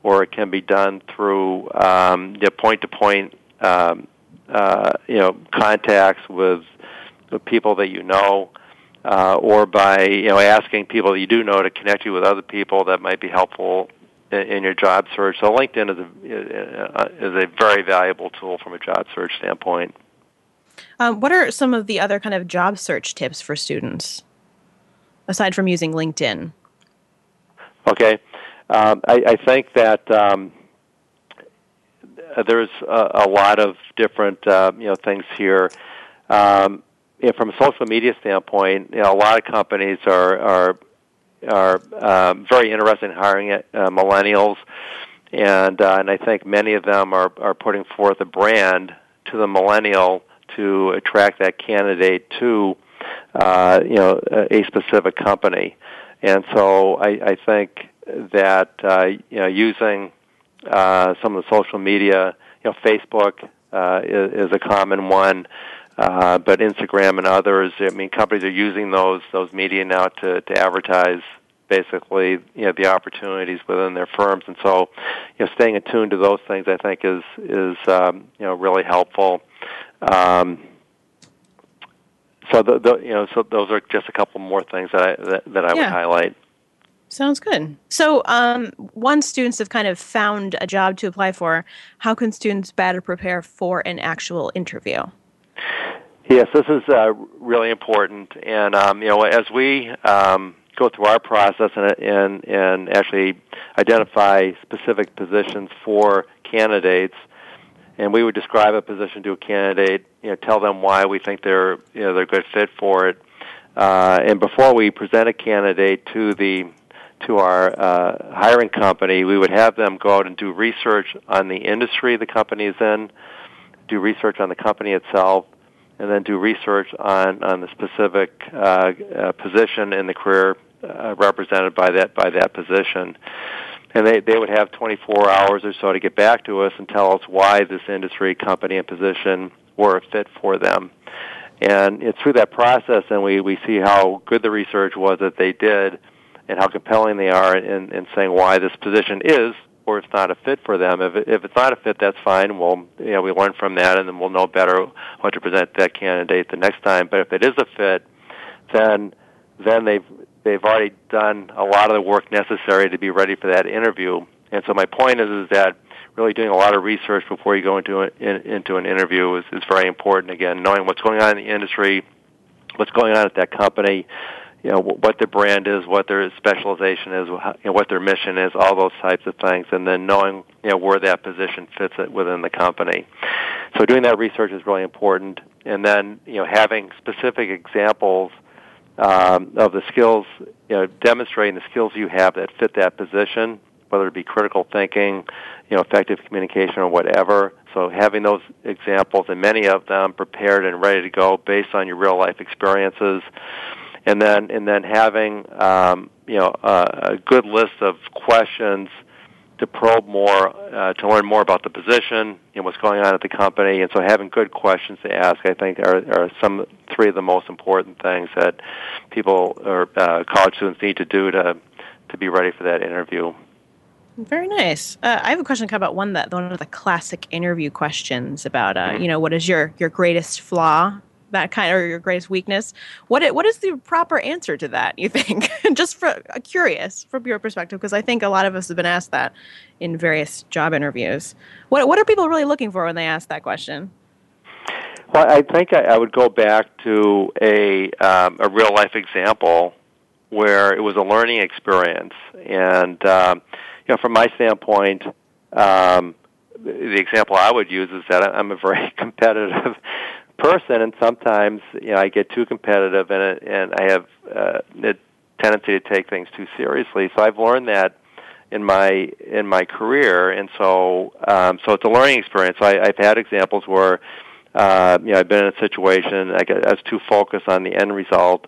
or it can be done through um, point-to-point, um, uh, you know, contacts with, with people that you know, uh, or by you know asking people that you do know to connect you with other people that might be helpful in, in your job search. So LinkedIn is a uh, is a very valuable tool from a job search standpoint. Um, what are some of the other kind of job search tips for students aside from using LinkedIn? Okay. Um, I, I think that um, there's a, a lot of different uh, you know things here. Um, you know, from a social media standpoint, you know, a lot of companies are are are um, very interested in hiring uh, millennials, and uh, and I think many of them are are putting forth a brand to the millennial to attract that candidate to uh, you know a specific company, and so I, I think that uh, you know using uh, some of the social media, you know, Facebook uh, is, is a common one, uh, but Instagram and others. I mean, companies are using those those media now to to advertise basically you know the opportunities within their firms, and so you know staying attuned to those things I think is is um, you know really helpful. Um, so the, the you know so those are just a couple more things that I that, that I yeah. would highlight. Sounds good. So, um, once students have kind of found a job to apply for, how can students better prepare for an actual interview? Yes, this is uh, really important, and um, you know, as we um, go through our process and, and and actually identify specific positions for candidates, and we would describe a position to a candidate, you know, tell them why we think they're you know they're a good fit for it, uh, and before we present a candidate to the to our uh, hiring company, we would have them go out and do research on the industry the company is in, do research on the company itself, and then do research on on the specific uh, uh, position in the career uh, represented by that by that position. And they they would have 24 hours or so to get back to us and tell us why this industry, company, and position were a fit for them. And it's through that process, and we we see how good the research was that they did, and how compelling they are in in saying why this position is or it's not a fit for them. If, if it's not a fit, that's fine. We'll, you know, we learn from that, and then we'll know better how to present that candidate the next time. But if it is a fit, then then they've they've already done a lot of the work necessary to be ready for that interview. And so my point is is that really doing a lot of research before you go into a, in, into an interview is, is very important. Again, knowing what's going on in the industry, what's going on at that company, you know what their brand is, what their specialization is, you know, what their mission is, all those types of things, and then knowing you know where that position fits it within the company. So doing that research is really important, and then you know having specific examples um, of the skills, you know, demonstrating the skills you have that fit that position, whether it be critical thinking, you know, effective communication, or whatever. So having those examples and many of them prepared and ready to go based on your real life experiences and then and then having um, you know a, a good list of questions to probe more, uh, to learn more about the position, and what's going on at the company, and so having good questions to ask, I think, are, are some three of the most important things that people or uh, college students need to do to to be ready for that interview. Very nice. Uh, I have a question about one that one of the classic interview questions about, uh, mm-hmm. you know, what is your your greatest flaw that kind or your greatest weakness what it, what is the proper answer to that you think? Just for uh, curious from your perspective because i think a lot of us have been asked that in various job interviews. What what are people really looking for when they ask that question? Well i think i, I would go back to a um, a real life example where it was a learning experience. And um, you know from my standpoint um, the example I would use is that I'm a very competitive person, and sometimes you know I get too competitive, and and I have uh, a tendency to take things too seriously. So I've learned that in my in my career, and so um, so it's a learning experience. So I, I've had examples where uh, you know I've been in a situation I, get, I was too focused on the end result,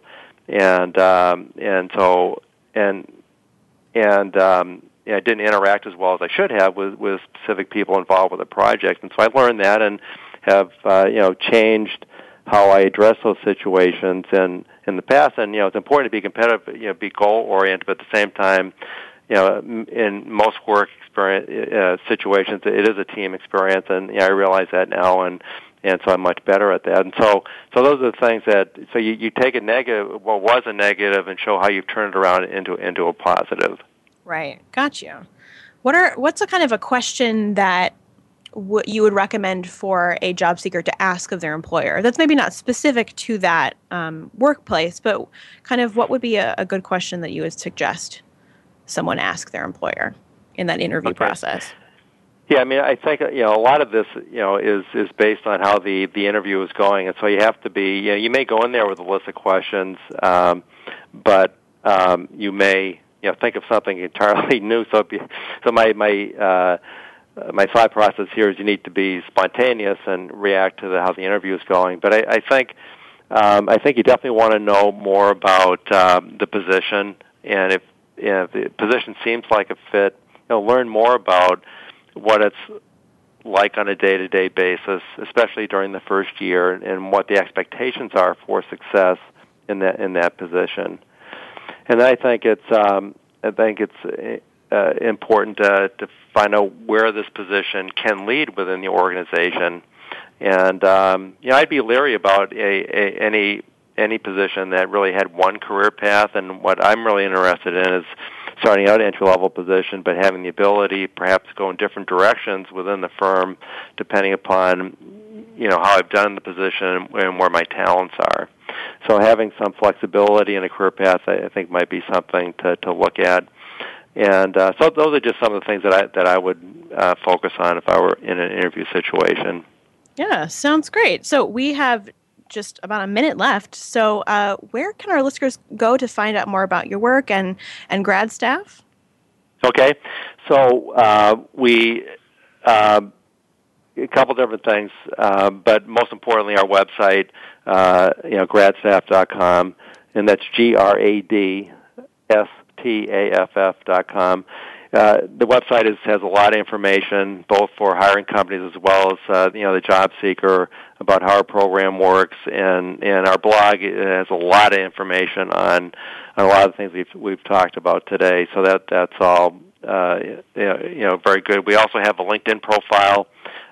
and um, and so and and um, you know, I didn't interact as well as I should have with with specific people involved with a project, and so I learned that and have uh, you know changed how I address those situations and in the past. And you know, it's important to be competitive, you know, be goal oriented, but at the same time, you know, in most work experience uh, situations, it is a team experience, and you know, I realize that now, and and so I'm much better at that. And so, so those are the things that so you you take a negative, what was a negative, and show how you've turned it around into into a positive. Right, got you. What are what's a kind of a question that what you would recommend for a job seeker to ask of their employer? That's maybe not specific to that um, workplace, but kind of what would be a, a, good question that you would suggest someone ask their employer in that interview okay. process? Yeah, I mean, I think you know a lot of this, you know, is is based on how the the interview is going, and so you have to be, you know, you may go in there with a list of questions, um, but um, you may, you know, think of something entirely new. So, so my my uh, uh, my thought process here is you need to be spontaneous and react to the, how the interview is going. But I, I think um, I think you definitely want to know more about um, the position, and if, if the position seems like a fit, you know, learn more about what it's like on a day-to-day basis, especially during the first year, and what the expectations are for success in that in that position. and I think it's um, I think it's uh, important to, to find out where this position can lead within the organization. And um, you know, I'd be leery about a, a, any any position that really had one career path. And what I'm really interested in is starting out an entry level position, but having the ability perhaps to go in different directions within the firm, depending upon you know how I've done the position and where my talents are. So having some flexibility in a career path, I think, might be something to to look at. And uh, so those are just some of the things that I that I would uh, focus on if I were in an interview situation. Yeah, sounds great. So we have just about a minute left. So uh, where can our listeners go to find out more about your work and and GradStaff? Okay, so uh, we. Uh, a couple different things, uh, but most importantly, our website, uh, you know, gradstaff.com, and that's G R A D S taff.com. Uh, the website is, has a lot of information, both for hiring companies as well as uh, you know the job seeker about how our program works, and and our blog has a lot of information on on a lot of the things we've we've talked about today. So that that's all uh, you know very good. We also have a LinkedIn profile,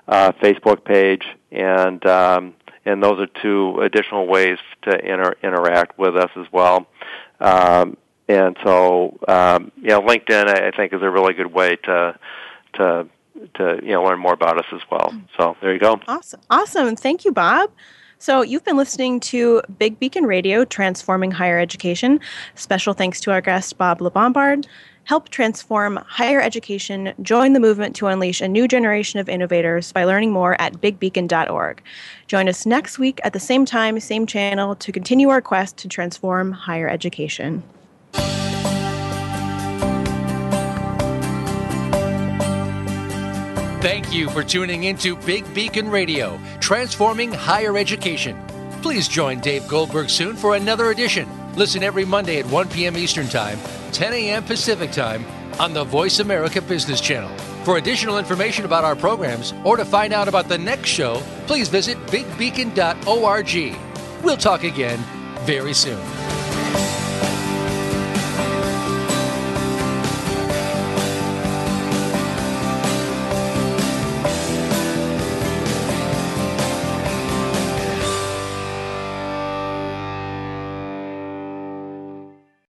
uh, Facebook page, and um, and those are two additional ways to inter- interact with us as well. Um, and so um, you know LinkedIn I think is a really good way to to to you know learn more about us as well. So there you go. Awesome, awesome. Thank you, Bob. So you've been listening to Big Beacon Radio, transforming higher education. Special thanks to our guest Bob LaBombard. Help transform higher education. Join the movement to unleash a new generation of innovators by learning more at bigbeacon.org. Join us next week at the same time, same channel to continue our quest to transform higher education. Thank you for tuning into Big Beacon Radio, transforming higher education. Please join Dave Goldberg soon for another edition. Listen every Monday at 1 p.m. Eastern Time, 10 a.m. Pacific Time on the Voice America Business Channel. For additional information about our programs or to find out about the next show, please visit bigbeacon.org. We'll talk again very soon.